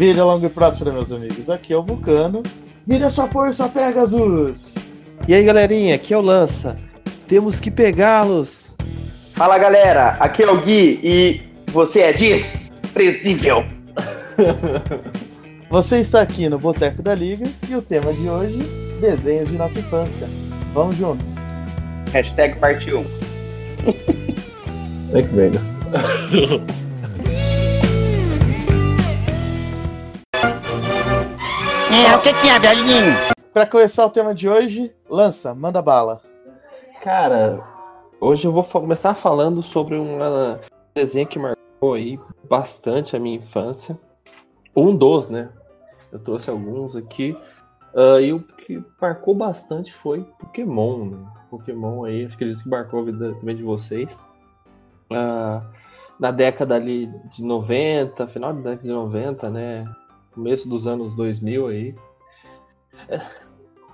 Vida longa e próspera, meus amigos. Aqui é o Vulcano. Mira sua força, Pegasus! E aí, galerinha, aqui é o Lança. Temos que pegá-los. Fala, galera. Aqui é o Gui e você é desprezível. Você está aqui no Boteco da Liga e o tema de hoje, desenhos de nossa infância. Vamos juntos. Hashtag parte 1. É que É, o que que é, velhinho? Para começar o tema de hoje, lança, manda bala. Cara, hoje eu vou começar falando sobre um desenho que marcou aí bastante a minha infância. Um dos, né? Eu trouxe alguns aqui. Ah, e o que marcou bastante foi Pokémon, né? Pokémon aí, acho que ele marcou a vida também de vocês. Ah, na década ali de 90, final da década de 90, né? Começo dos anos 2000 aí. É,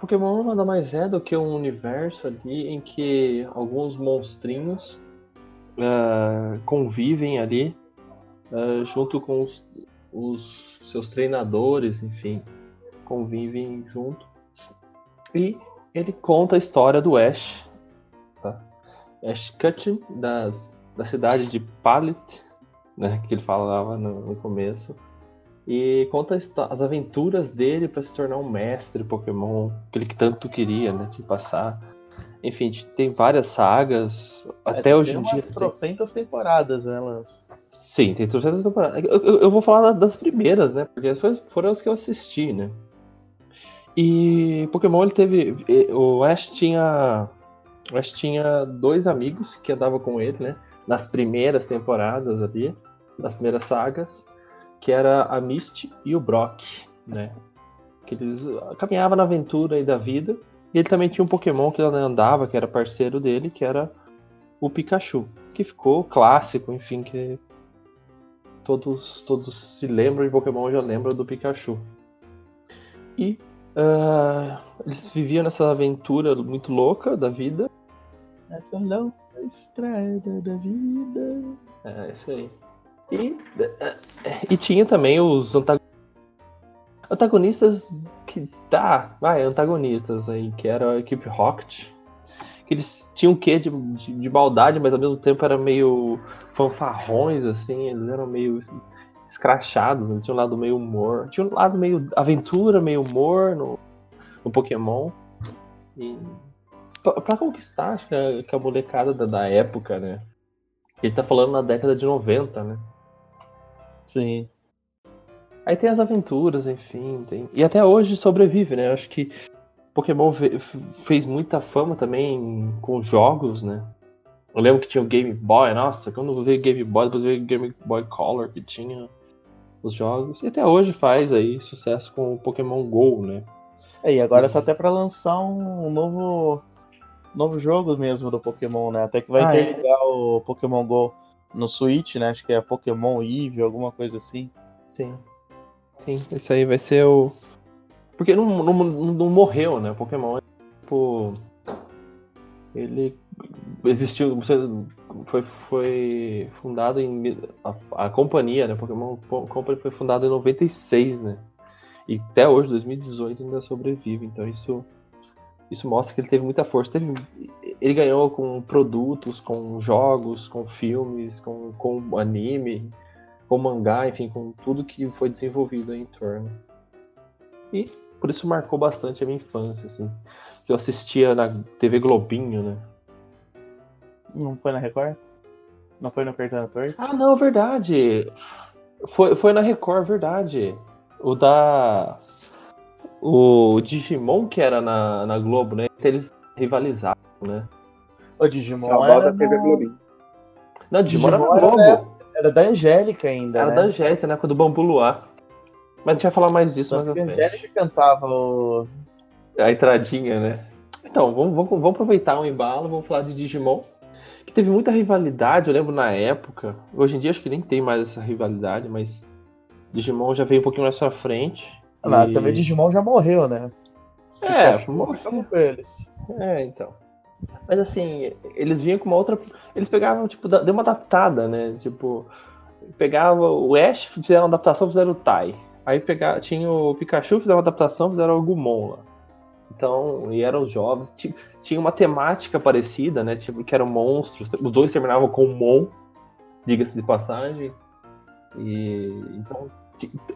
Pokémon nada mais é do que um universo ali em que alguns monstrinhos ah, convivem ali ah, junto com os, os seus treinadores, enfim, convivem junto. E ele conta a história do Ash, tá? Ash Ketchum, das, da cidade de Pallet, né, que ele falava no, no começo. E conta as aventuras dele para se tornar um mestre Pokémon, que ele tanto queria, né, de passar. Enfim, tem várias sagas, até É, hoje tem em dia. umas trocentas temporadas, né, Lança? Sim, tem 300 temporadas. Eu, eu- eu vou falar da- das primeiras, né? Porque foram as que eu assisti, né? E Pokémon ele teve. O Ash tinha. O Ash tinha dois amigos que andavam com ele, né? Nas primeiras temporadas ali, nas primeiras sagas, que era a Misty e o Brock, né? Que eles ah, caminhavam na aventura aí da vida. E ele também tinha um Pokémon que ele andava, que era parceiro dele, que era o Pikachu. Que ficou clássico, enfim, que todos, todos se lembram de Pokémon já lembram do Pikachu. E ah, eles viviam nessa aventura muito louca da vida. Essa longa estrada da vida. É isso aí. E, eh, e tinha também os antago- antagonistas que tá, vai, antagonistas aí, que era a equipe Rocket. Que eles tinham um quê de, de, de maldade, mas ao mesmo tempo era meio fanfarrões, assim, eles eram meio es- escrachados, né? tinha um lado meio humor. Tinha um lado meio aventura, meio humor no, no Pokémon. E pra, pra conquistar, acho que a, que a molecada da, da época, né? Ele tá falando na década de 90, né? Sim. Aí tem as aventuras, enfim. tem- E até hoje sobrevive, né? Acho que Pokémon fez muita fama também com jogos, né? Eu lembro que tinha o Game Boy, nossa, quando veio Game Boy, depois veio Game Boy Color, que tinha os jogos. E até hoje faz aí sucesso com o Pokémon GO, né? É, e agora tá até pra lançar um novo, novo jogo mesmo do Pokémon, né? Até que vai Ah, ter é? ligar o Pokémon GO no Switch, né? Acho que é Pokémon Eevee, alguma coisa assim. Sim. Sim, esse aí vai ser o. Porque não, não, não- morreu, né? Pokémon, tipo. Ele existiu. Foi, foi fundado em. A, a companhia, né? Pokémon Po- Company foi fundada em 96, né? E até hoje, 2018, ainda sobrevive. Então isso. Isso mostra que ele teve muita força. Teve- ele ganhou com produtos, com jogos, com filmes, com, com anime, com mangá, enfim, com tudo que foi desenvolvido aí em torno. E por isso marcou bastante a minha infância, assim. Que eu assistia na TV Globinho, né? Não foi na Record? Não foi no Cartão Torto? Ah, não, verdade. Foi, foi na Record, verdade. O da. O Digimon que era na, na Globo, né? Eles rivalizavam, né? O Digimon era, da TV no- Globinho. Não, Digimon era Digimon era Globo. da- era da Angélica ainda, Era né? da Angélica, né? Com a do Bambu Luar. Mas a gente vai falar mais disso Tanto que a. Angélica cantava o... A entradinha, né? Então, vamos, vamos, vamos aproveitar o embalo, vamos falar de Digimon. Que teve muita rivalidade, eu lembro na época. Hoje em dia acho que nem tem mais essa rivalidade, mas Digimon já veio um pouquinho mais pra frente. Ah, E- também Digimon já morreu, né? É, morreu. com eles. É, então. Mas assim, eles vinham com uma outra. Eles pegavam, tipo, deu uma adaptada, né? Tipo, pegava o Ash, fizeram uma adaptação, fizeram o Tai. Aí pegar, tinha o Pikachu, fizeram uma adaptação, fizeram o Gumon lá. Então, e eram jovens. Tinha, uma temática parecida, né? Tipo, que eram monstros. Os dois terminavam com Mon, diga-se de passagem. E então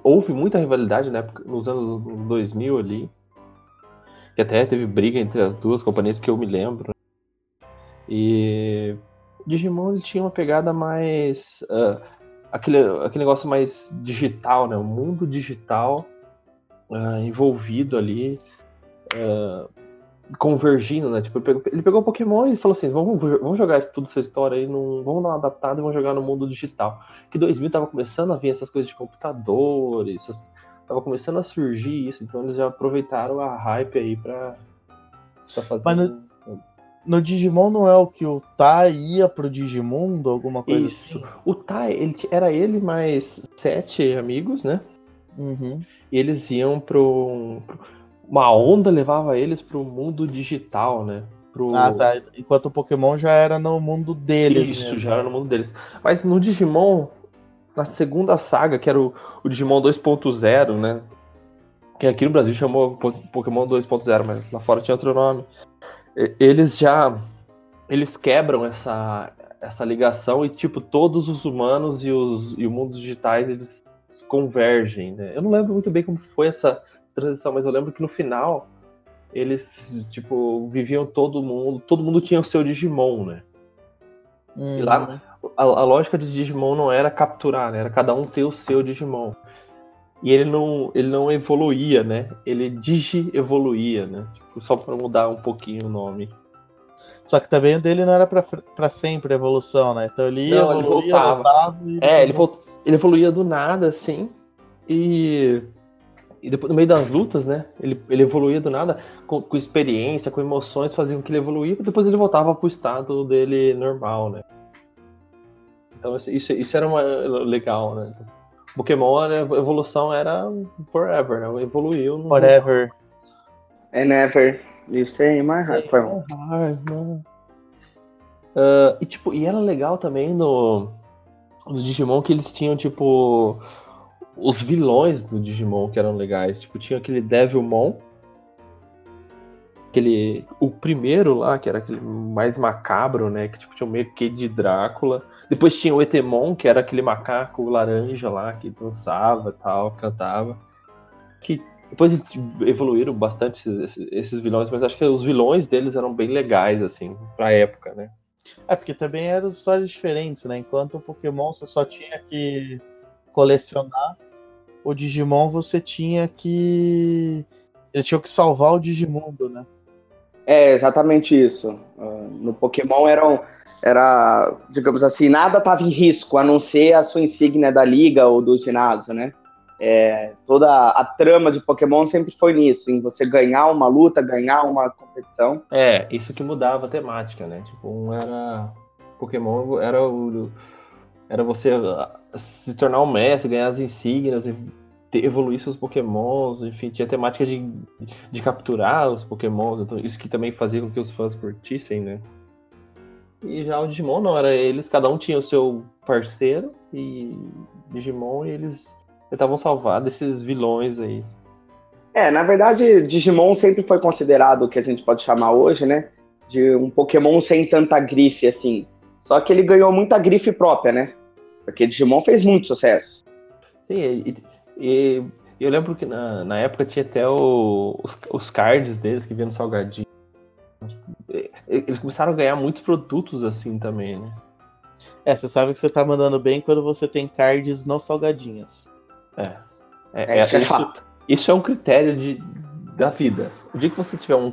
houve muita rivalidade na época, nos anos 2000 ali. Que até teve briga entre as duas companhias que eu me lembro. E Digimon ele tinha uma pegada mais. ah, aquele, aquele negócio mais digital, né? O mundo digital ah, envolvido ali, ah, convergindo, né? Tipo, ele pegou, o Pokémon e falou assim: vamos, vamos jogar tudo essa história aí, num, vamos dar uma adaptada e vamos jogar no mundo digital. Que 2000 tava começando a vir essas coisas de computadores, essas- tava começando a surgir isso, então eles já aproveitaram a hype aí pra, pra fazer. Mas um- No Digimon não é o que o Tai ia pro Digimundo, alguma coisa Isso. assim? O Tai, ele, era ele mais sete amigos, né? Uhum. E eles iam pro. pro- Uma onda levava eles pro mundo digital, né? Pro... Ah, tá. Enquanto o Pokémon já era no mundo deles. Isso, mesmo. já era no mundo deles. Mas no Digimon, na segunda saga, que era o, o Digimon 2.0, né? Que aqui no Brasil chamou Po- Pokémon 2.0, mas lá fora tinha outro nome. Eles já. Eles quebram essa, essa ligação e, tipo, todos os humanos e os e o mundo digitais eles convergem, né? Eu não lembro muito bem como foi essa transição, mas eu lembro que no final eles, tipo, viviam todo mundo. Todo mundo tinha o seu Digimon, né? Uhum. E lá, a, a lógica de Digimon não era capturar, né? Era cada um ter o seu Digimon. E ele não, ele não evoluía, né? Ele digi-evoluía, né? Tipo, só pra mudar um pouquinho o nome. Só que também o dele não era pra sempre a evolução, né? Então ele ia, Não, ele evoluía, voltava. voltava e É, ele, ele evoluía do nada, assim. E, e depois, no meio das lutas, né? Ele, ele evoluía do nada com, com experiência, com emoções, faziam que ele evoluía. E depois ele voltava pro estado dele normal, né? Então isso, isso, era uma, legal, né? Pokémon, a evolução era forever, né? Evoluiu. Forever. É never. Isso aí, mais rápido. Foi mal. Ai, mano. Ah, e tipo, e era legal também no, no Digimon que eles tinham, tipo, os vilões do Digimon que eram legais. Tipo, tinha aquele Devilmon. Aquele. O primeiro lá, que era aquele mais macabro, né? Que tipo, tinha um meio que de Drácula. Depois tinha o Etemon, que era aquele macaco laranja lá, que dançava e tal, cantava. Que depois evoluíram bastante esses, esses vilões, mas acho que os vilões deles eram bem legais, assim, pra época, né? É, porque também eram histórias diferentes, né? Enquanto o Pokémon você só tinha que colecionar, o Digimon você tinha que. Eles tinham que salvar o Digimundo, né? É exatamente isso. Ah, no Pokémon era, digamos assim, nada estava em risco, a não ser a sua insígnia da liga ou do ginásio, né? É, toda a trama de Pokémon sempre foi nisso, em você ganhar uma luta, ganhar uma competição. É, isso que mudava a temática, né? Tipo, um era. Pokémon era o. Era você se tornar um mestre, ganhar as insígnias, e ter- evoluir seus pokémons, enfim, tinha temática de, de capturar os pokémons, então isso que também fazia com que os fãs curtissem, né? E já o Digimon não, era eles, cada um tinha o seu parceiro e Digimon e eles tentavam salvar desses vilões aí. É, na verdade, Digimon sempre foi considerado o que a gente pode chamar hoje, né? De um Pokémon sem tanta grife, assim. Só que ele ganhou muita grife própria, né? Porque Digimon fez muito sucesso. Sim, e, e eu lembro que na, na época tinha até o- os, os cards deles que vinham no salgadinho. E- Eles começaram a ganhar muitos produtos assim também, né? É, você sabe que você tá mandando bem quando você tem cards não salgadinhos. É. É, isso é fato. isso é um critério de, da vida. O dia que você tiver um,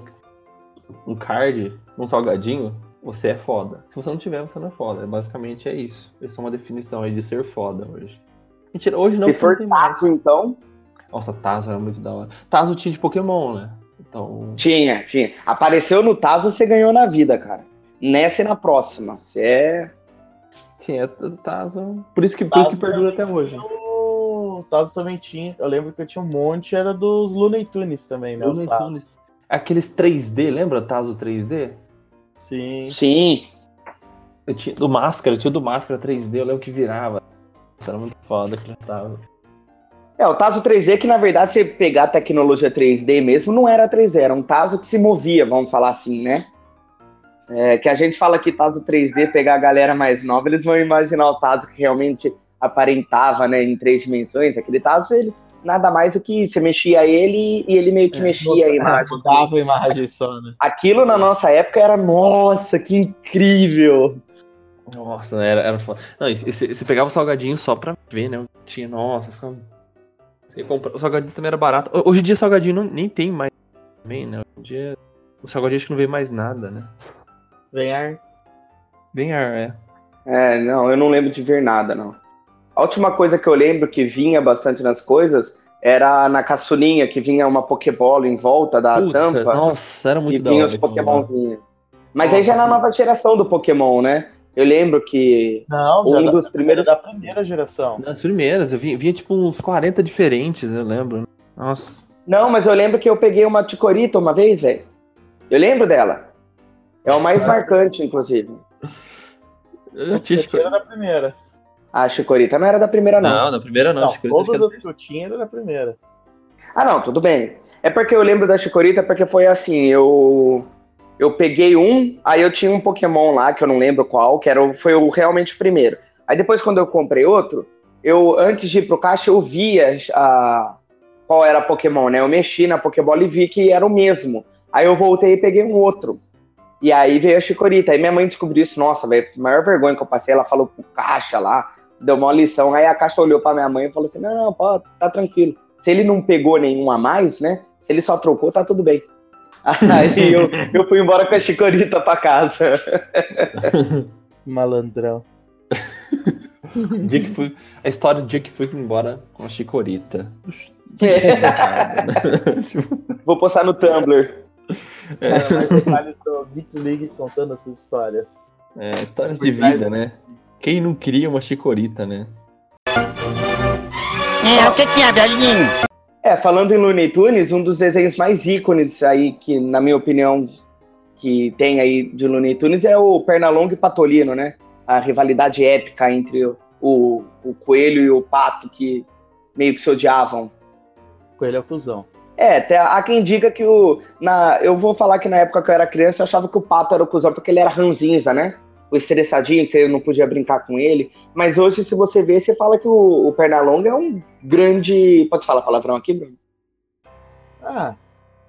um card, um salgadinho, você é foda. Se você não tiver, você não é foda. Basicamente é isso. Isso é uma definição aí de ser foda hoje. Mentira, hoje não Se for não mais. Tazo, então, Nossa, Tazo era muito da hora. Tazo tinha de Pokémon, né? Então. tinha, tinha. Apareceu no Tazo, você ganhou na vida, cara. Nessa e na próxima. Você é. Sim, é Tazo. Por isso que, por isso que Tazo perdura até hoje. O Tazos também tinha. Eu lembro que eu tinha um monte, era dos Looney Tunes também, né? Looney. Tunes. Aqueles 3D, lembra Tazo 3D? Sim. Sim. Eu tinha do Máscara, eu tinha do Máscara 3D, eu lembro que virava. Isso era muito foda que tava. É, o Tazo 3D, que na verdade, se pegar a tecnologia 3D mesmo, não era 3D, era um Tazo que se movia, vamos falar assim, né? É, que a gente fala que Tazo 3D, pegar a galera mais nova, eles vão imaginar o Tazo que realmente aparentava, né, em três dimensões. Aquele Tazo, ele nada mais do que você mexia ele e ele meio que É, mexia a imagem. Mudava a imagem só, né? Aquilo na nossa época era, nossa, que incrível! Nossa, era, era foda. Não, e você pegava o salgadinho só pra ver, né? Tinha, nossa, ficava. Compra- O salgadinho também era barato. Ho- Hoje em dia salgadinho não, nem tem mais também, né? Hoje em dia o salgadinho acho que não vê mais nada, né? Vem ar. Bem ar, é. É, não, eu não lembro de ver nada, não. A última coisa que eu lembro que vinha bastante nas coisas era na caçulinha, que vinha uma Pokébola em volta da Puta, tampa nossa, era e muito da vinha hora. os aquilo lá. Pokémonzinhos. Mas aí já é na nova geração do Pokémon, né? Eu lembro que Não, Um já dos da, primeiros- da primeira geração. Nas primeiras, eu vinha, vinha tipo uns 40 diferentes, eu lembro. Nossa. Não, mas eu lembro que eu peguei uma Ticorita uma vez, velho. Eu lembro dela. É o mais marcante, inclusive. Eu tinha da primeira. A Chicorita não era da primeira, não. Não, na primeira não. Não, todas as que eu tinha era da primeira. Ah, não, tudo bem. É porque eu lembro da Chicorita porque foi assim, eu eu peguei um, aí eu tinha um Pokémon lá que eu não lembro qual, que era foi o realmente o primeiro. Aí depois quando eu comprei outro, eu antes de ir pro caixa eu via a qual era Pokémon, né? Eu mexi na Pokébola e vi que era o mesmo. Aí eu voltei e peguei um outro. E aí veio a Chicorita. Aí minha mãe descobriu isso, nossa, velho, maior vergonha que eu passei, ela falou pro caixa lá, deu uma lição. Aí a caixa olhou pra minha mãe e falou assim: não, não, pô, tá tranquilo. Se ele não pegou nenhum a mais, né? Se ele só trocou, tá tudo bem. Aí eu, eu fui embora com a Chicorita pra casa. Malandrão. Dia que fui, a história do dia que fui embora com a Chicorita. Tipo, Vou postar no Tumblr. é, Cara, mais detalhes do Geeks League contando as suas histórias. é, histórias Por de vida, né? Quem não queria uma Chicorita, né? É, o que que é, velhinho? É, falando em Looney Tunes, um dos desenhos mais ícones aí, que na minha opinião, que tem aí de Looney Tunes é o Pernalonga e Patolino, né? A rivalidade épica entre o, o, o coelho e o pato que meio que se odiavam. Coelho é o cuzão. É, até há quem diga que o. Na, eu vou falar que na época que eu era criança eu achava que o pato era o cuzão porque ele era ranzinza, né? O estressadinho, que você não podia brincar com ele. Mas hoje, se você vê, você fala que o, o Pernalonga é um grande. Pode falar palavrão aqui, Bruno? Ah,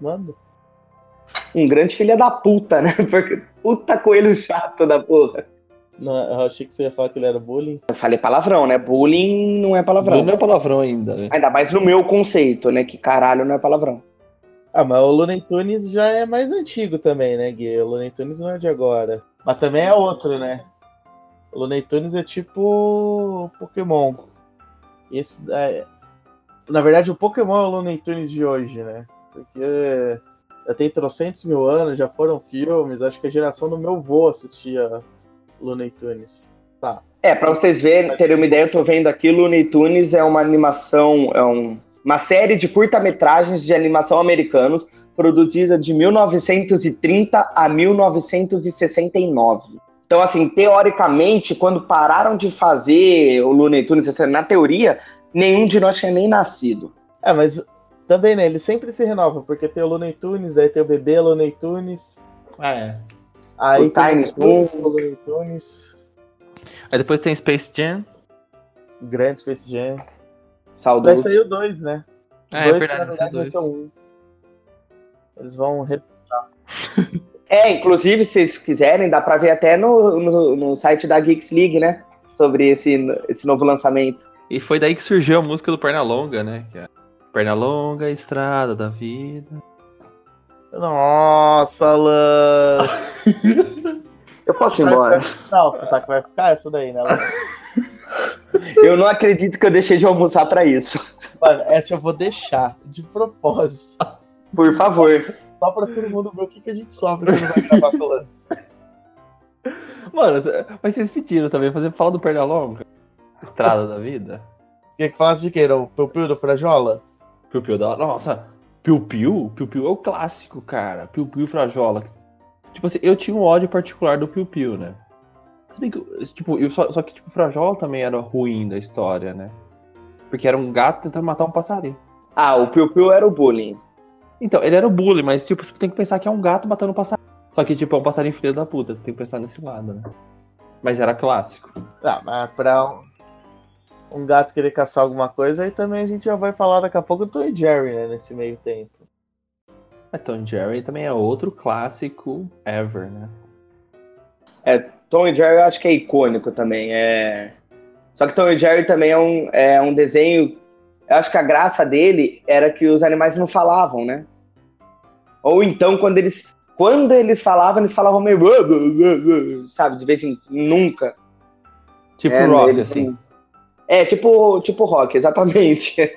manda. Um grande filho da puta, né? Porque puta coelho chato da porra. Não, eu achei que você ia falar que ele era bullying. Eu falei palavrão, né? Bullying não é palavrão. Não é palavrão ainda, né? Ainda mais no meu conceito, né? Que caralho não é palavrão. Ah, mas o Looney Tunes já é mais antigo também, né, Gui? O Looney Tunes não é de agora. Mas também é outro, né? O Looney Tunes é tipo Pokémon. Esse, é... Na verdade, o Pokémon é o Looney Tunes de hoje, né? Porque já tem trocentos mil anos, já foram filmes. Acho que a geração do meu avô assistia Looney Tunes. Tá. É, pra vocês verem, terem uma ideia, eu tô vendo aqui, Looney Tunes é uma animação, é um- uma série de curta-metragens de animação americanos, produzida de 1930 a 1969. Então, assim, teoricamente, quando pararam de fazer o Looney Tunes, assim, na teoria, nenhum de nós tinha nem nascido. É, mas também, né? Ele sempre se renova, porque tem o Looney Tunes, aí tem o bebê Looney Tunes. Ah, é. Aí O tem Tiny Toons. do Looney Tunes, Aí depois tem Space Jam. o grande Space Jam. Vai Saudoso. sair o 2, né? Ah, dois, é que, verdade, na vai verdade, vai ser um. Eles vão. re- É, inclusive, se vocês quiserem, dá pra ver até no, no, no site da Geeks League, né? Sobre esse, esse novo lançamento. E foi daí que surgiu a música do Pernalonga, né? Que é Pernalonga, estrada da vida. Nossa, Lance! Eu posso ir embora. Não, você sabe que vai ficar essa daí, né, Lance? Eu não acredito que eu deixei de almoçar pra isso. Mano, essa eu vou deixar, de propósito. Por favor. Só pra todo mundo ver o que, que a gente sofre quando vai gravar com o Lance. Mano, mas vocês pediram também fazer falar do Pernalonga? Estrada da vida? O que que faz de quê? O Piu do Frajola? Piu Piu da. Nossa, Piu Piu? Piu Piu é o clássico, cara. Piu Piu e Frajola. Tipo assim, eu tinha um ódio particular do Piu Piu, né? Se bem que, tipo, eu só, só que tipo, Frajola também era ruim da história, né? Porque era um gato tentando matar um passarinho. Ah, o Piu Piu era o bullying. Então, ele era o bully, mas tipo, você tem que pensar que é um gato matando um passarinho. Só que, tipo, é um passarinho filho da puta. Tem que pensar nesse lado, né? Mas era clássico. Ah, mas pra um, um gato querer caçar alguma coisa, aí também a gente já vai falar daqui a pouco do Tom e Jerry, né? Nesse meio tempo. É, Tom e Jerry também é outro clássico ever, né? Tom e Jerry eu acho que é icônico também. É... Só que Tom e Jerry também é um, é um desenho. Eu acho que a graça dele era que os animais não falavam, né? Ou então, quando eles, quando eles falavam, eles falavam meio. Sabe, de vez em nunca. Tipo É, rock, eles- assim. É, tipo, tipo rock, exatamente.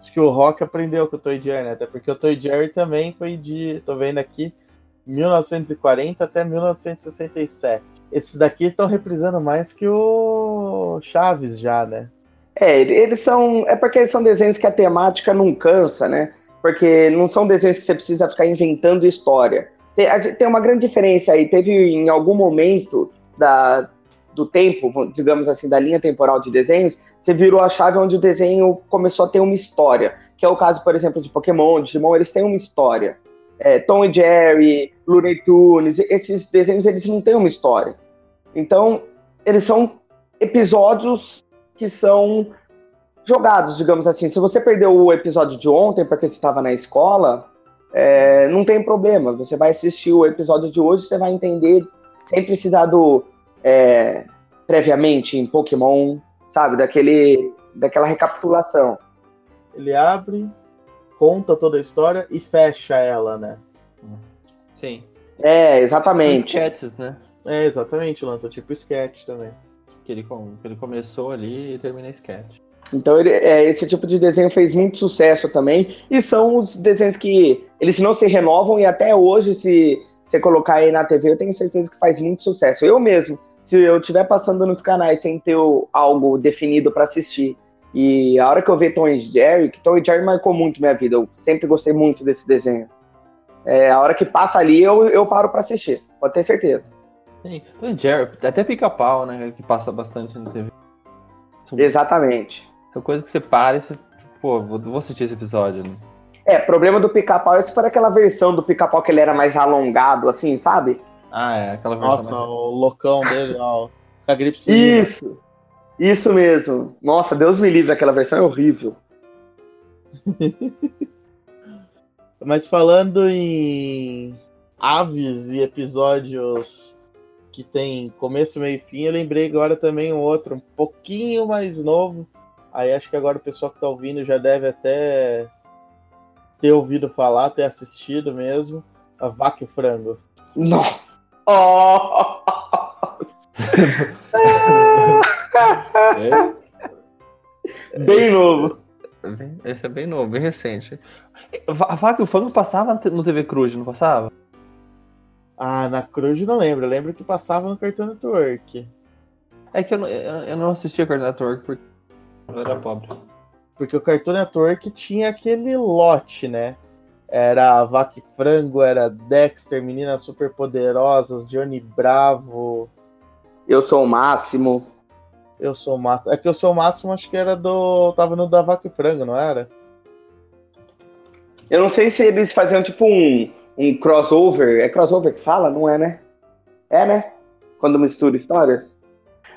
Acho que o Rock aprendeu com o Toy Jerry, né? Até porque o Toy Jerry também foi de, tô vendo aqui, 1940 até 1967. Esses daqui estão reprisando mais que o Chaves já, né? É, eles são. É porque são desenhos que a temática não cansa, né? Porque não são desenhos que você precisa ficar inventando história. Tem, tem uma grande diferença aí. Teve em algum momento da, do tempo, digamos assim, da linha temporal de desenhos, você virou a chave onde o desenho começou a ter uma história. Que é o caso, por exemplo, de Pokémon, Digimon, eles têm uma história. É, Tom e Jerry, Looney Tunes, esses desenhos eles não têm uma história. Então, eles são episódios que são jogados, digamos assim. Se você perdeu o episódio de ontem porque você estava na escola, é, não tem problema. Você vai assistir o episódio de hoje, você vai entender sem precisar do é, previamente em Pokémon, sabe, daquele, daquela recapitulação. Ele abre, conta toda a história e fecha ela, né? Sim. É, São exatamente. sketches, né? É, exatamente, lança tipo sketch também. Que ele, que ele começou ali e termina sketch. Então ele, é, esse tipo de desenho fez muito sucesso também. E são os desenhos que eles não se renovam e até hoje, se você colocar aí na TV, eu tenho certeza que faz muito sucesso. Eu mesmo, se eu estiver passando nos canais sem ter algo definido para assistir, e a hora que eu ver Tom e Jerry, que Tom e Jerry marcou muito minha vida, eu sempre gostei muito desse desenho. É, a hora que passa ali, eu, eu paro para assistir, pode ter certeza. Sim. Tom e Jerry, até pica-pau, né? Que passa bastante na TV. São, Exatamente. são coisas que você para e você. Pô, vou, vou assistir esse episódio, né? É, problema do pica-pau é se for aquela versão do pica-pau que ele era mais alongado, assim, sabe? Ah, é, aquela versão Nossa, mais- o loucão dele, ó, com a gripe suína. Isso! Isso mesmo. Nossa, Deus me livre, aquela versão é horrível. Mas falando em aves e episódios que tem começo, meio e fim, eu lembrei agora também um outro, um pouquinho mais novo. Aí acho que agora o pessoal que tá ouvindo já deve até ter ouvido falar, ter assistido mesmo. A Vaca e o Frango. Não. Oh! É, Bem novo. esse é bem novo, bem recente. A vaca e o frango passava no TV Cruz, não passava? Ah, na Cruz não lembro. Eu lembro que passava no Cartoon Network. É que eu, não- eu, eu não assistia Cartoon Network porque eu era pobre. Porque o Cartoon Network tinha aquele lote, né? Era Vaca e Frango, era Dexter, Meninas Superpoderosas, Johnny Bravo, Eu sou o máximo. Eu Sou o Máximo. É que Eu Sou o Máximo acho que era do... Tava no da Vaca e Frango, não era? Eu não sei se eles faziam tipo um, um crossover. É crossover que fala? Não é, né? É, né? Quando mistura histórias.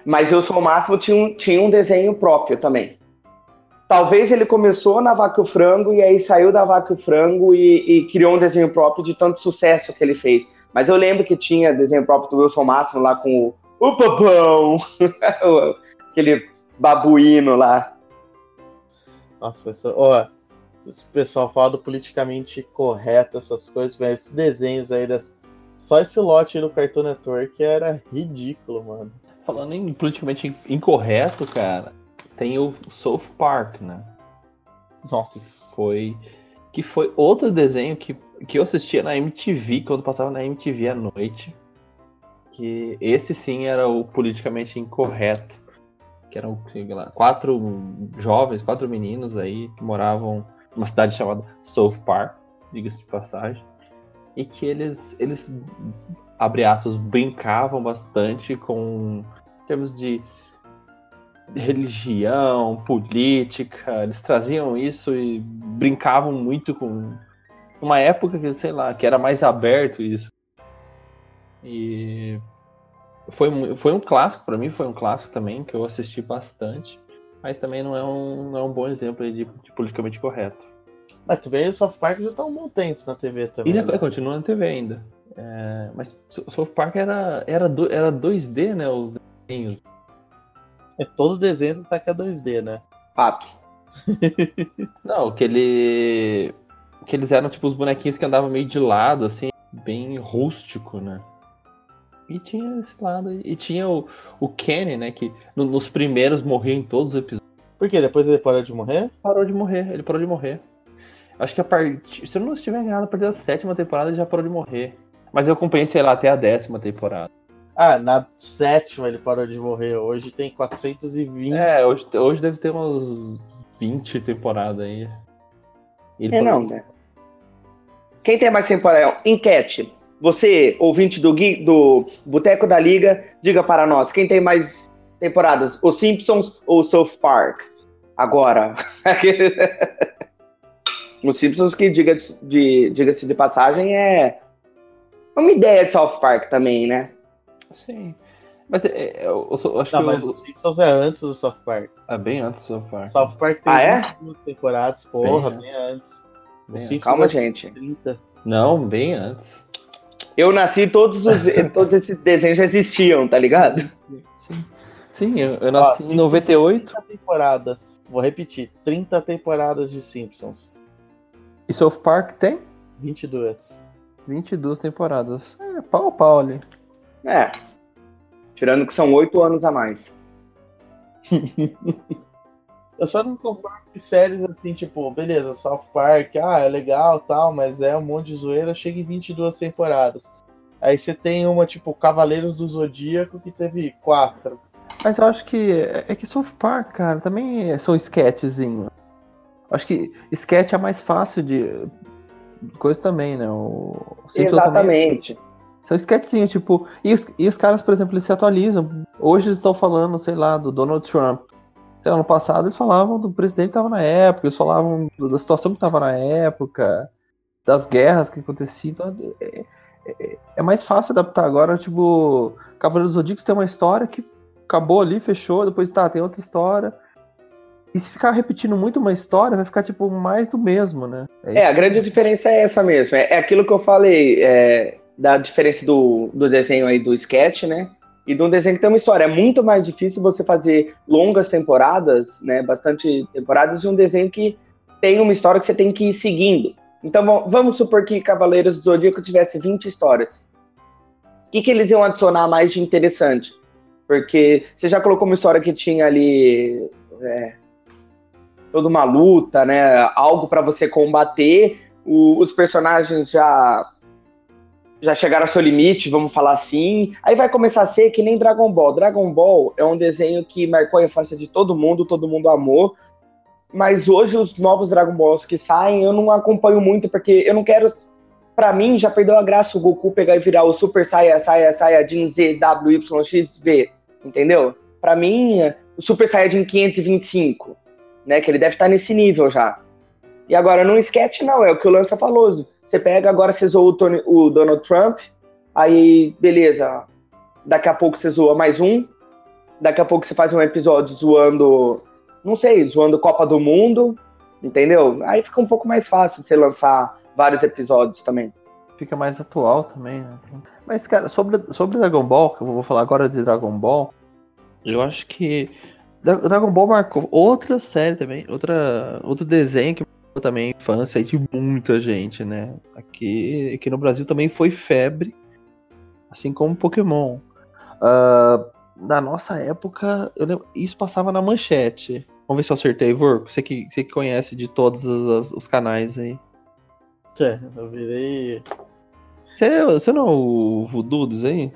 Mas Eu Sou o Máximo tinha um, tinha um desenho próprio também. Talvez ele começou na Vaca e o Frango e aí saiu da Vaca e o Frango e, e criou um desenho próprio de tanto sucesso que ele fez. Mas eu lembro que tinha desenho próprio do Wilson Máximo lá com o, o Papão, aquele babuíno lá. Nossa, pessoal... Ó, esse pessoal fala do politicamente correto, essas coisas, mas esses desenhos aí, das... só esse lote aí do Cartoon Network era ridículo, mano. Falando em politicamente in- incorreto, cara, tem o South Park, né? Nossa. Foi. Que foi outro desenho que, que eu assistia na MTV, quando passava na MTV à noite. Que esse sim era o politicamente incorreto. Que eram, lá, quatro jovens, quatro meninos aí que moravam numa cidade chamada South Park, diga-se de passagem. E que eles, eles, abre aspas, brincavam bastante com termos de religião, política, eles traziam isso e brincavam muito com uma época que, sei lá, que era mais aberto isso. E foi, foi um clássico, para mim foi um clássico também, que eu assisti bastante, mas também não é um, não é um bom exemplo de, de politicamente correto. Mas também o South Park já tá um bom tempo na TV também. E né? continua na TV ainda. É, mas South Park era, era, do, era 2D, né? Os desenhos. É todo desenho, você sabe que é 2D, né? Fato. Não, que ele. Que eles eram tipo os bonequinhos que andavam meio de lado, assim, bem rústico, né? E tinha esse lado. E tinha o, o Kenny, né? Que no, nos primeiros morria em todos os episódios. Por quê? Depois ele parou de morrer? Parou de morrer, ele parou de morrer. Acho que a partir. Se eu não estiver enganado, a partir da sétima temporada ele já parou de morrer. Mas eu acompanhei, sei lá, até a décima temporada. Ah, na sétima ele parou de morrer. Hoje tem 420. É, hoje, hoje deve ter umas 20 temporadas aí. Ele é não, né? Quem tem mais temporada? Enquete. Você, ouvinte do, Gui, do Boteco da Liga, diga para nós, quem tem mais temporadas? Os Simpsons ou o South Park? Agora. Os Simpsons, que diga-se de, diga de passagem, é uma ideia de South Park também, né? Sim. Mas é, é eu, eu, eu, acho Não, que. mas o Simpsons é antes do South Park. É bem antes do South Park. South Park tem ah, é? duas temporadas, porra, bem, bem antes. Bem Simpsons Calma, é gente. 30. Não, bem antes. Eu nasci, todos, os, todos esses desenhos já existiam, tá ligado? Sim. Sim, eu, eu nasci Ó, em 98. 30 temporadas. Vou repetir: 30 temporadas de Simpsons. E South Park tem? 22. 22 temporadas. É, pau pau ali. É. Tirando que são 8 anos a mais. Eu só não concordo que séries assim, tipo, beleza, South Park, ah, é legal tal, mas é um monte de zoeira, chega em 22 temporadas. Aí você tem uma, tipo, Cavaleiros do Zodíaco, que teve quatro. Mas eu acho que é que South Park, cara, também são sketchzinho. Acho que sketch é mais fácil de. Coisa também, né? O Exatamente. Também... São sketchzinhos, tipo. E os, e os caras, por exemplo, eles se atualizam. Hoje eles estão falando, sei lá, do Donald Trump. Sei lá, no passado eles falavam do presidente que tava na época, eles falavam da situação que tava na época, das guerras que aconteciam. Então, é, é, é mais fácil adaptar agora, tipo, Cavaleiros dos Zodíacos tem uma história que acabou ali, fechou, depois tá, tem outra história. E se ficar repetindo muito uma história, vai ficar, tipo, mais do mesmo, né? É, é a grande diferença é essa mesmo. É, é aquilo que eu falei, é, da diferença do, do desenho aí do sketch, né? E de um desenho que tem uma história. É muito mais difícil você fazer longas temporadas, né? Bastante temporadas, de um desenho que tem uma história que você tem que ir seguindo. Então vamos supor que Cavaleiros do Zodíaco tivesse 20 histórias. O que, que eles iam adicionar mais de interessante? Porque você já colocou uma história que tinha ali é, toda uma luta, né? Algo para você combater. O, os personagens já já chegaram ao seu limite, vamos falar assim. Aí vai começar a ser que nem Dragon Ball. Dragon Ball é um desenho que marcou a infância de todo mundo, todo mundo amou. Mas hoje os novos Dragon Balls que saem, eu não acompanho muito porque eu não quero para mim já perdeu a graça o Goku pegar e virar o Super Saiyajin Z W Y X V, entendeu? Para mim, o Super Saiyajin 525 né? Que ele deve estar nesse nível já. E agora, no sketch, não, é o que o Lança falou. Você pega, agora você zoou o, Tony, o Donald Trump, aí, beleza, daqui a pouco você zoa mais um, daqui a pouco você faz um episódio zoando, não sei, zoando Copa do Mundo, entendeu? Aí fica um pouco mais fácil você lançar vários episódios também. Fica mais atual também, né? Mas, cara, sobre, sobre Dragon Ball, que eu vou falar agora de Dragon Ball, eu acho que Dragon Ball marcou outra série também, outra, outro desenho que também a infância de muita gente, né? Aqui, aqui no Brasil também foi febre, assim como Pokémon. Uh, na nossa época, lembro, isso passava na manchete. Vamos ver se eu acertei, Vorco. Você que, você que conhece de todos os, os canais aí. É, eu virei. Você, você não é o Voodoo aí?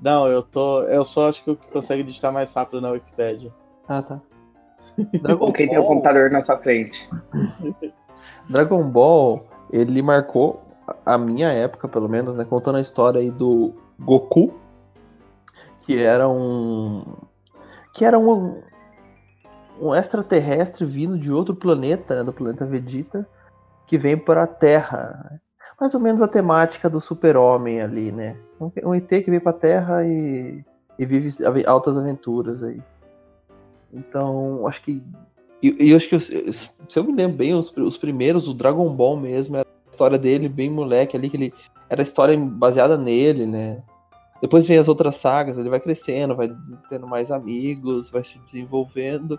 Não, eu tô. Eu só acho que o que consegue digitar mais rápido na Wikipedia. Ah, tá. Dragon Quem Ball... tem o computador na sua frente. Dragon Ball, ele marcou a minha época, pelo menos, né? Contando a história aí do Goku, que era um. que era um, um extraterrestre vindo de outro planeta, né, do planeta Vegeta, que vem para a Terra. Mais ou menos a temática do super-homem ali, né? Um, um ET que vem para a Terra e, e vive altas aventuras aí. Então, acho que. E, e acho que, se eu me lembro bem, os, os primeiros, o Dragon Ball mesmo, era a história dele bem moleque ali, que ele. Era a história baseada nele, né? Depois vem as outras sagas, ele vai crescendo, vai tendo mais amigos, vai se desenvolvendo.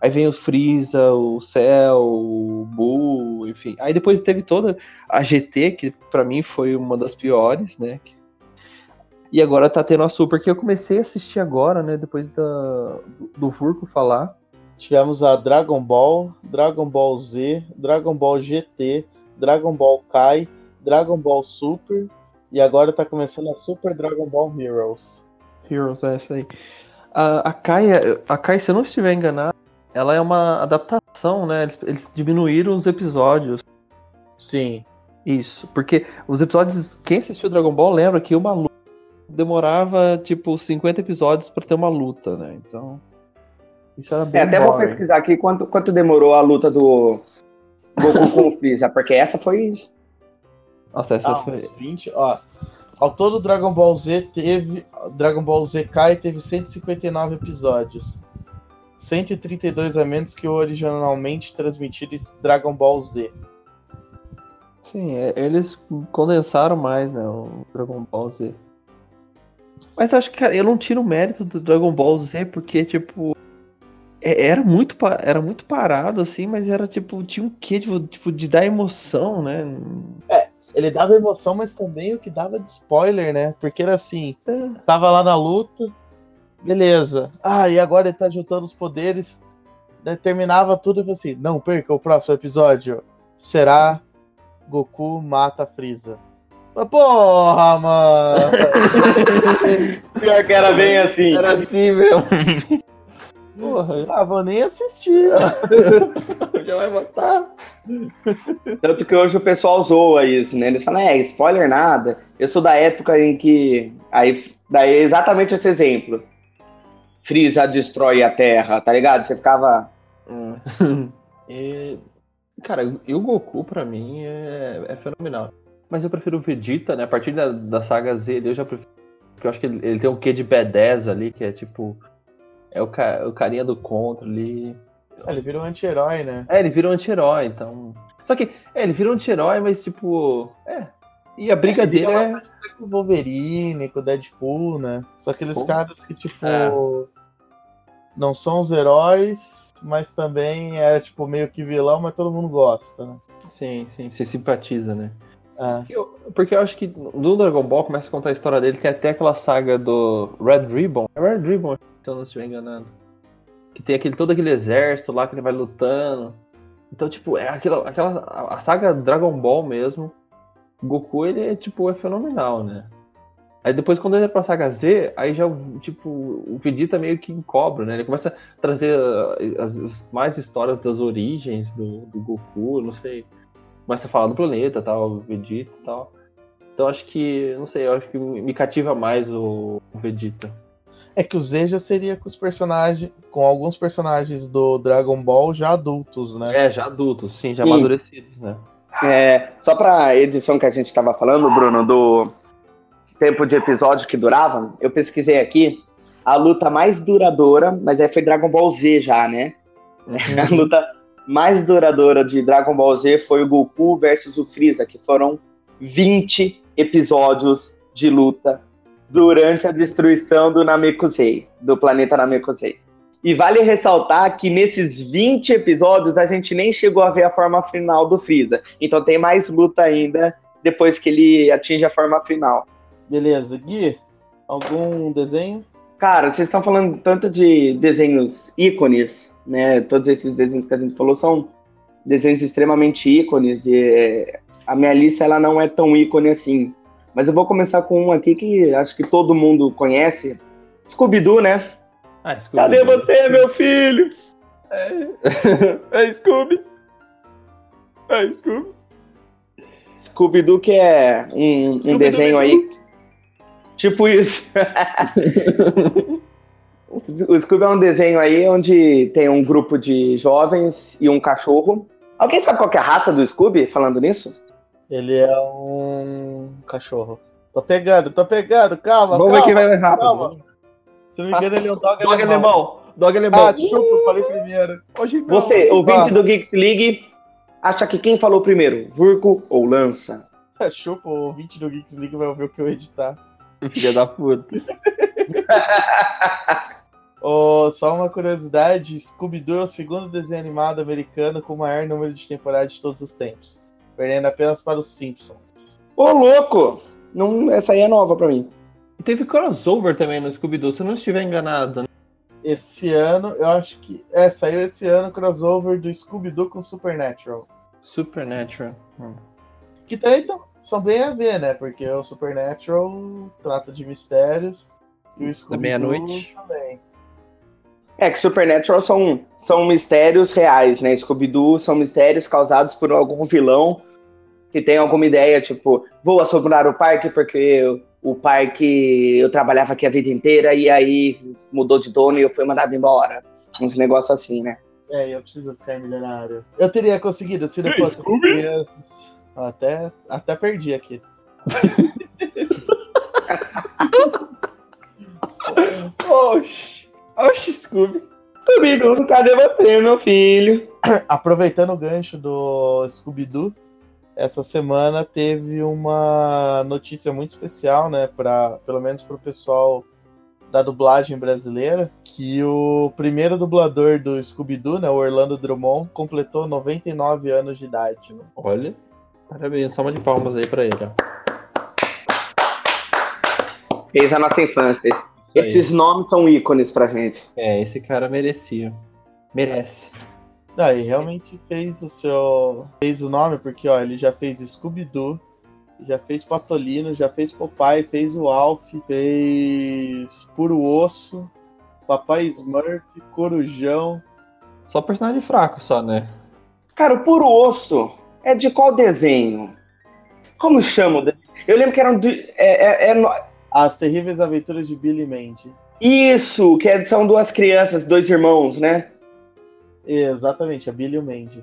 Aí vem o Freeza, o Cell, o Buu, enfim. Aí depois teve toda a GT, que para mim foi uma das piores, né? E agora tá tendo a Super, que eu comecei a assistir agora, né? Depois da, do Furco falar. Tivemos a Dragon Ball, Dragon Ball Z, Dragon Ball GT, Dragon Ball Kai, Dragon Ball Super e agora tá começando a Super Dragon Ball Heroes. Heroes, é essa aí. A, a, Kai, a Kai, se eu não estiver enganado, ela é uma adaptação, né? Eles, eles diminuíram os episódios. Sim. Isso, porque os episódios. Quem assistiu Dragon Ball lembra que uma luta demorava tipo 50 episódios para ter uma luta, né? Então. Isso era bem. É, até vou pesquisar aqui quanto, quanto demorou a luta do Goku com o Freeza, porque essa foi nossa, essa ah, foi. 20, ó. Ao todo, Dragon Ball Z teve. Dragon Ball Z Kai teve 159 episódios. 132 a menos que o originalmente transmitido Dragon Ball Z. Sim, é, eles condensaram mais, né? O Dragon Ball Z. Mas acho que, cara, eu não tiro o mérito do Dragon Ball Z porque, tipo. É, era muito, era muito parado, assim, mas era tipo. Tinha um quê tipo, tipo, de dar emoção, né? É, ele dava emoção, mas também o que dava de spoiler, né? Porque era assim, tava lá na luta, beleza. Ah, e agora ele tá juntando os poderes. Terminava tudo e assim, não perca o próximo episódio. Será Goku mata Freeza. Mas porra, mano! Pior que era bem assim. Era assim mesmo. Porra. Ah, vou nem assistir. Já vai botar. Tanto que hoje o pessoal zoa isso, né? Eles falam, é, spoiler nada. Eu sou da época em que. Aí, daí é exatamente esse exemplo. Freeza destrói a Terra, tá ligado? Você ficava. e, cara, e o Goku, pra mim, é, é, fenomenal. Mas eu prefiro o Vegeta, né? A partir da, da saga Z, eu já prefiro. Porque eu acho que ele, ele tem um quê de B10 ali, que é tipo. É o, ca, o carinha do contra ali. É, ele vira um anti-herói, né? É, ele vira um anti-herói, então. Só que, é, ele vira um anti-herói, mas tipo. É. E a briga é, dele é. com o Wolverine, com o Deadpool, né? Só aqueles Pô. caras que, tipo. É. Não são os heróis, mas também é, tipo, meio que vilão, mas todo mundo gosta, né? Sim, sim, se simpatiza, né? É. Porque, eu, porque eu acho que no Dragon Ball começa a contar a história dele, tem até aquela saga do Red Ribbon. É Red Ribbon, se eu não estiver enganando que tem aquele, todo aquele exército lá que ele vai lutando. Então, tipo, é aquela, aquela a saga Dragon Ball mesmo. Goku, ele é, tipo, é fenomenal, né? Aí depois, quando ele é pra saga Z, aí já, tipo, o Vegeta meio que encobra, né? Ele começa a trazer as, as mais histórias das origens do, do, Goku, não sei. Começa a falar do planeta, tal, Vegeta e tal. Então acho que, não sei, eu acho que me cativa mais o, o Vegeta. É que o Z já seria com os personagens, com alguns personagens do Dragon Ball já adultos, né? É, já adultos, sim, já sim. amadurecidos, né? É, só pra edição que a gente tava falando, Bruno, do tempo de episódio que durava, eu pesquisei aqui a luta mais duradoura, mas aí foi Dragon Ball Z já, né? Uhum. A luta mais duradoura de Dragon Ball Z foi o Goku versus o Freeza, que foram 20 episódios de luta durante a destruição do Namekusei, do planeta Namekusei. E vale ressaltar que nesses 20 episódios a gente nem chegou a ver a forma final do Freeza. Então tem mais luta ainda depois que ele atinge a forma final. Beleza. Gui, algum desenho? Cara, vocês estão falando tanto de desenhos ícones, né? Todos esses desenhos que a gente falou são desenhos extremamente ícones e é, a minha lista ela não é tão ícone assim. Mas eu vou começar com um aqui que acho que todo mundo conhece. Scooby-Doo, né? Ah, Scooby Cadê você, meu filho? É, é Scooby. É Scooby. Scooby-Doo que é um, um desenho aí. Tipo isso. O Scooby é um desenho aí onde tem um grupo de jovens e um cachorro. Alguém sabe qual que é a raça do Scooby, falando nisso? Ele é um cachorro. Tô pegando, tô pegando, calma, Vamos ver calma. quem vai mais rápido. calma. Se não me engano, ele é um dog, Dog alemão. alemão. Dog alemão. Ah, desculpa, falei primeiro. Hoje não. Você, ouvinte Tá. do Geeks League, acha que quem falou primeiro, Vurco ou Lança? É, Chupa, o ouvinte do Geeks League vai ouvir o que eu editar. Filha da puta. Oh, só uma curiosidade: Scooby-Doo é o segundo desenho animado americano com o maior número de temporadas de todos os tempos, perdendo apenas para os Simpsons. Ô, louco! Não, essa aí é nova pra mim. Teve crossover também no Scooby-Doo, se eu não estiver enganado. né? Esse ano, eu acho que. É, saiu esse ano o crossover do Scooby-Doo com Supernatural. Supernatural. Hum. Que também tão- são bem a ver, né? Porque o Supernatural trata de mistérios e o Scooby-Doo também. É que Supernatural são, são mistérios reais, né? Scooby-Doo são mistérios causados por algum vilão que tem alguma ideia, tipo, vou assombrar o parque porque o parque eu trabalhava aqui a vida inteira e aí mudou de dono e eu fui mandado embora. Uns negócios assim, né? É, eu preciso ficar milionário. Eu teria conseguido se não fosse essas crianças. Até, até perdi aqui. Oxi. Oxi, Scooby. Scooby-Doo, cadê você, meu filho? Aproveitando o gancho do Scooby-Doo, essa semana teve uma notícia muito especial, né? Pra, pelo menos para o pessoal da dublagem brasileira, que o primeiro dublador do Scooby-Doo, né, o Orlando Drummond, completou 99 anos de idade. né? Olha. Parabéns, salva de palmas aí pra ele, ó. Fez a nossa infância. Esses nomes são ícones pra gente. É, esse cara merecia. Merece. Ah, e realmente fez o seu. fez o nome, porque ó, ele já fez Scooby-Doo, já fez Patolino, já fez Popeye, fez o Alf, fez Puro Osso, Papai Smurf, Corujão. Só personagem fraco, só, né? Cara, o Puro Osso é de qual desenho? Como chama? Eu lembro que era um. É, é- é As Terríveis Aventuras de Billy Mandy. Isso, que é- são duas crianças, dois irmãos, né? Exatamente, a Billy e o Mandy.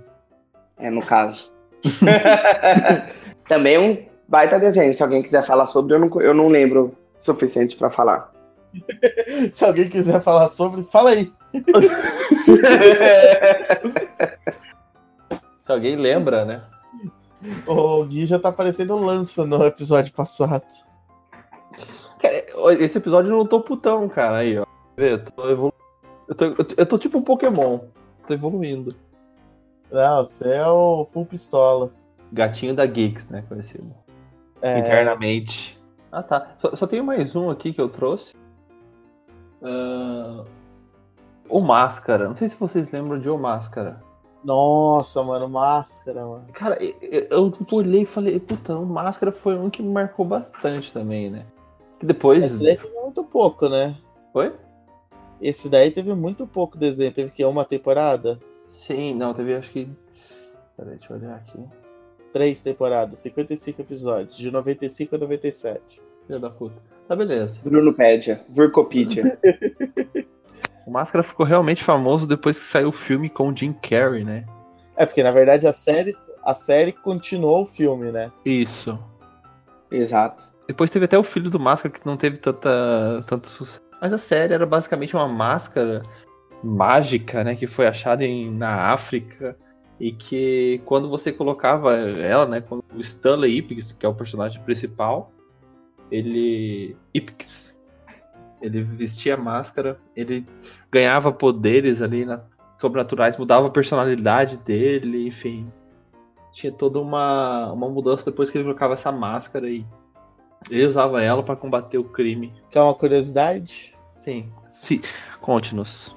É, no caso. Também é um baita desenho. Se alguém quiser falar sobre, eu não, eu não lembro o suficiente pra falar. Se alguém quiser falar sobre, fala aí. Se alguém lembra, né? O Gui já tá parecendo lança no episódio passado. Esse episódio eu não tô putão, cara. Aí, ó. Vê, eu tô evolu... eu, tô, eu, tô, tipo um Pokémon. Tô evoluindo. Não, você é o full pistola. Gatinho da Geeks, né? Conhecido. É, Internamente. Ah, tá. Só, só tenho mais um aqui que eu trouxe. Ah, o Máscara. Não sei se vocês lembram de O Máscara. Nossa, mano, máscara, mano. Cara, eu, eu olhei e falei, puta, o Máscara foi um que me marcou bastante também, né? Que depois. Esse daí teve muito pouco, né? Foi? Esse daí teve muito pouco desenho. Teve que uma temporada? Sim, não, teve acho que. Peraí, deixa eu olhar aqui. Três temporadas, 55 episódios, de 95 a 97. Filha da puta. Tá, beleza. Brunopédia, Vurcopídia. O Máscara ficou realmente famoso depois que saiu o filme com o Jim Carrey, né? É, porque na verdade a série, a série continuou o filme, né? Isso. Exato. Depois teve até o filho do Máscara que não teve tanta, tanto sucesso. Mas a série era basicamente uma máscara mágica, né? Que foi achada em, na África. E que quando você colocava ela, né? Quando o Stanley Ipkiss, que é o personagem principal, ele. Ipkiss. Ele vestia a máscara, ele ganhava poderes ali na- sobrenaturais, mudava a personalidade dele, enfim. Tinha toda uma, uma mudança depois que ele colocava essa máscara e ele usava ela pra combater o crime. Que é uma curiosidade. Sim. Sim. Conte-nos.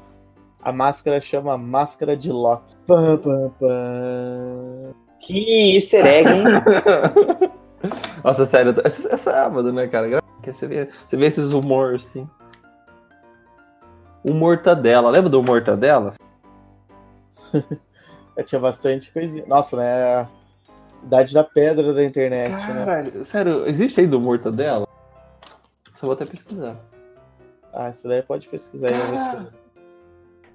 A máscara chama Máscara de Loki. Pam, pam, pam. Que easter egg, hein? Nossa, sério, essa é sábado, né, cara? Que Você vê, você vê esses humores, assim. O Mortadela, lembra do Mortadela? É, tinha bastante coisinha. Nossa, né? Idade da pedra da internet, né? Caralho, sério, existe aí do Mortadela? Só vou até pesquisar. Ah, isso daí pode pesquisar.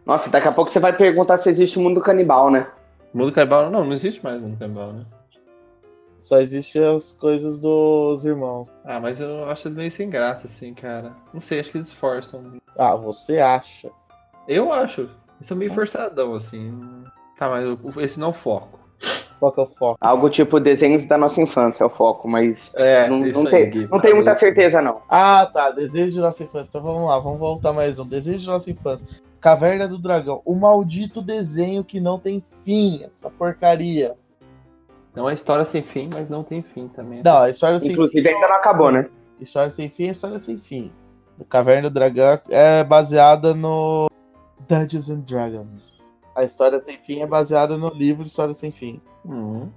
Nossa, daqui a pouco você vai perguntar se existe o mundo canibal, né? Mundo canibal, não, não existe mais mundo canibal, né? Só existem as coisas dos irmãos. Ah, mas eu acho meio sem graça, assim, cara. Não sei, acho que eles forçam. Ah, você acha? Eu acho. Isso é meio forçadão, assim. Tá, mas esse não é o foco. Qual que é o foco? Algo tipo desenhos da nossa infância é o foco, mas É, não, não aí, tem, não tenho muita certeza, não. Ah, tá. Desejo de nossa infância. Então vamos lá, vamos voltar mais um. Desejo de nossa infância. Caverna do Dragão. O maldito desenho que não tem fim. Essa porcaria. Não é história sem fim, mas não tem fim também. Não, a história sem Inclusive fim. ainda não acabou, né? História sem fim é história sem fim. Caverna do Dragão é baseada no Dungeons and Dragons. A história sem fim é baseada no livro História Sem Fim. Hum,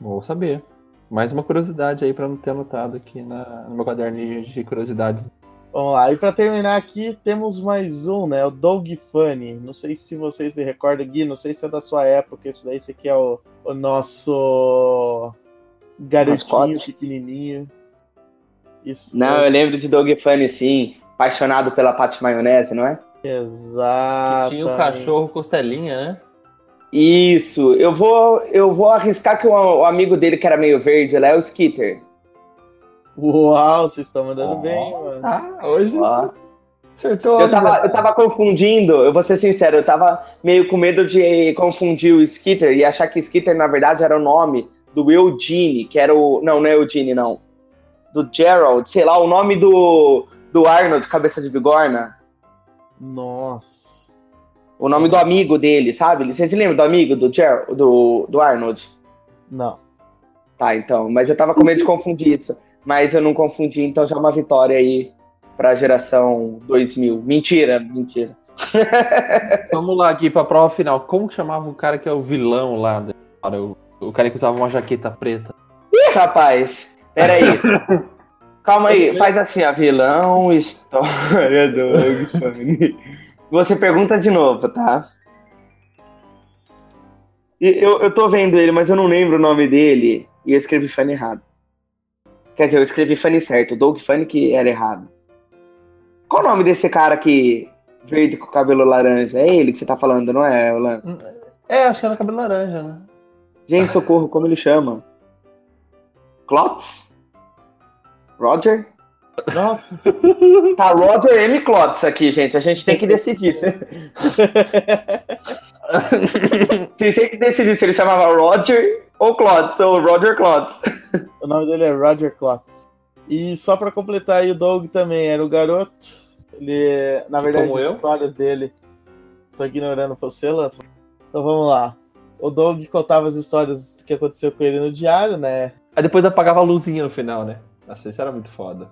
vou saber. Mais uma curiosidade aí pra não ter anotado aqui na, no meu caderninho de curiosidades. Vamos lá, e pra terminar aqui, temos mais um, né? O Doug Funny. Não sei se você se recorda, Gui, não sei se é da sua época, esse daí, esse aqui é o, o nosso garotinho Mascote. pequenininho. Isso. Não, eu lembro de Doug Funny, sim. Apaixonado pela Pate Maionese, não é? Exato. Tinha o cachorro costelinha, né? Isso. Eu vou, eu vou arriscar que o, o amigo dele que era meio verde lá é o Skitter. Uau, vocês estão mandando Ó. bem, mano. Ah, hoje Ó. acertou. Eu tava, né? eu tava confundindo, eu vou ser sincero, eu tava meio com medo de confundir o Skitter e achar que Skitter, na verdade, era o nome do Eugene, que era o. Não, não é Eugene, não. Do Gerald, sei lá, o nome do, do Arnold, cabeça de bigorna. Nossa. O nome do amigo dele, sabe? Vocês se lembram do amigo do, Ger do, do Arnold? Não. Tá, então. Mas eu tava com medo de confundir isso. Mas eu não confundi, então já é uma vitória aí pra geração 2000. Mentira, mentira. Vamos lá aqui pra prova final. Como que chamava o cara que é o vilão lá? O, o cara que usava uma jaqueta preta. Ih, rapaz, peraí. Calma aí, faz assim, a vilão, história do. Você pergunta de novo, tá? E Eu, eu tô vendo ele, mas eu não lembro o nome dele. E eu escrevi Funny errado. Quer dizer, eu escrevi Funny certo, Doug Funny que era errado. Qual o nome desse cara que verde com cabelo laranja? É ele que você tá falando, não é, o Lance? É, acho que era cabelo laranja, né? Gente, socorro, como ele chama? Klotz? Roger? Nossa. Tá Roger M. Klotz aqui, gente. A gente tem que decidir. Vocês têm que decidir se ele chamava Roger ou Klotz, ou Roger Klotz. o nome dele é Roger Klotz. E só pra completar aí, o Doug também era o garoto. Ele, na verdade, Como as eu? histórias dele. Tô ignorando você, Lança. Então vamos lá. O Doug contava as histórias que aconteceu com ele no diário, né? Aí depois apagava a luzinha no final, né? Nossa, isso era muito foda.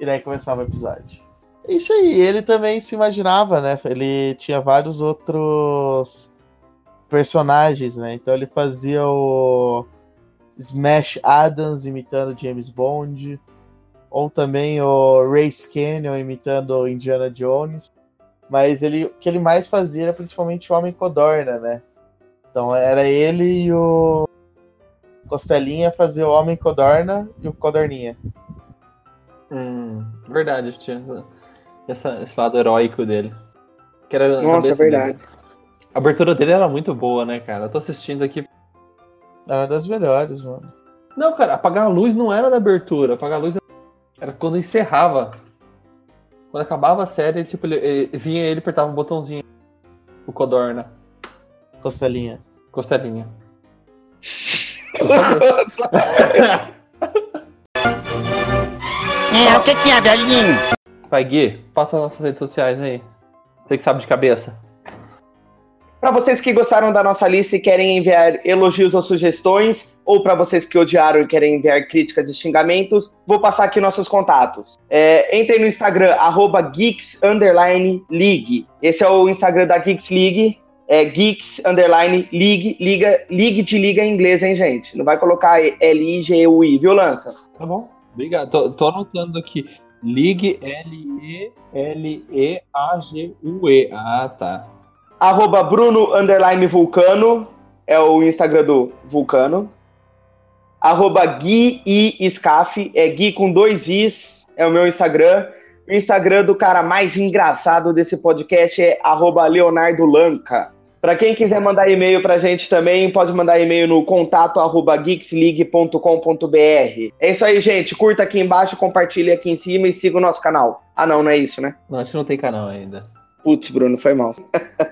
E daí começava o episódio. É Isso aí, ele também se imaginava, né? Ele tinha vários outros personagens, né? Então ele fazia o Smash Adams imitando James Bond, ou também o Ray Canyon imitando Indiana Jones. Mas ele, o que ele mais fazia era principalmente o Homem Codorna, né? Então era ele e o Costelinha fazer o Homem Codorna e o Codorninha. Hum, verdade, tinha essa, esse lado heróico dele. Que era Nossa, é verdade. dele. A abertura dele era muito boa, né, cara? Eu tô assistindo aqui. Era das melhores, mano. Não, cara, apagar a luz não era da abertura. Apagar a luz era quando encerrava. Quando acabava a série, tipo, ele, ele- vinha ele apertava um botãozinho. O Codorna. Costelinha. Costelinha. É, o que que é, velhinho? Vai, Gui, passa as nossas redes sociais aí. Você que sabe de cabeça. Para vocês que gostaram da nossa lista e querem enviar elogios ou sugestões, ou para vocês que odiaram e querem enviar críticas e xingamentos, vou passar aqui nossos contatos. É, entrem no Instagram, arroba Geeks Underline League. Esse é o Instagram da Geeks League. É Geeks Underline League, liga, League de liga em inglês, hein, gente? Não vai colocar L-I-G-U-I, viu, Lança? Tá bom. Obrigado. Tô, tô anotando aqui. Ligue L-E-L-E-A-G-U-E. Ah, tá. Arroba Bruno Underline Vulcano, é o Instagram do Vulcano. Arroba Gui I Scaf, é Gui com dois Is, é o meu Instagram. O Instagram do cara mais engraçado desse podcast é arroba Leonardo Lanca. Para quem quiser mandar e-mail pra gente também, pode mandar e-mail no contato arroba geeksleague.com.br. É isso aí, gente. Curta aqui embaixo, compartilhe aqui em cima e siga o nosso canal. Ah, não, não é isso, né? Não, a gente não tem canal ainda. Putz, Bruno, foi mal.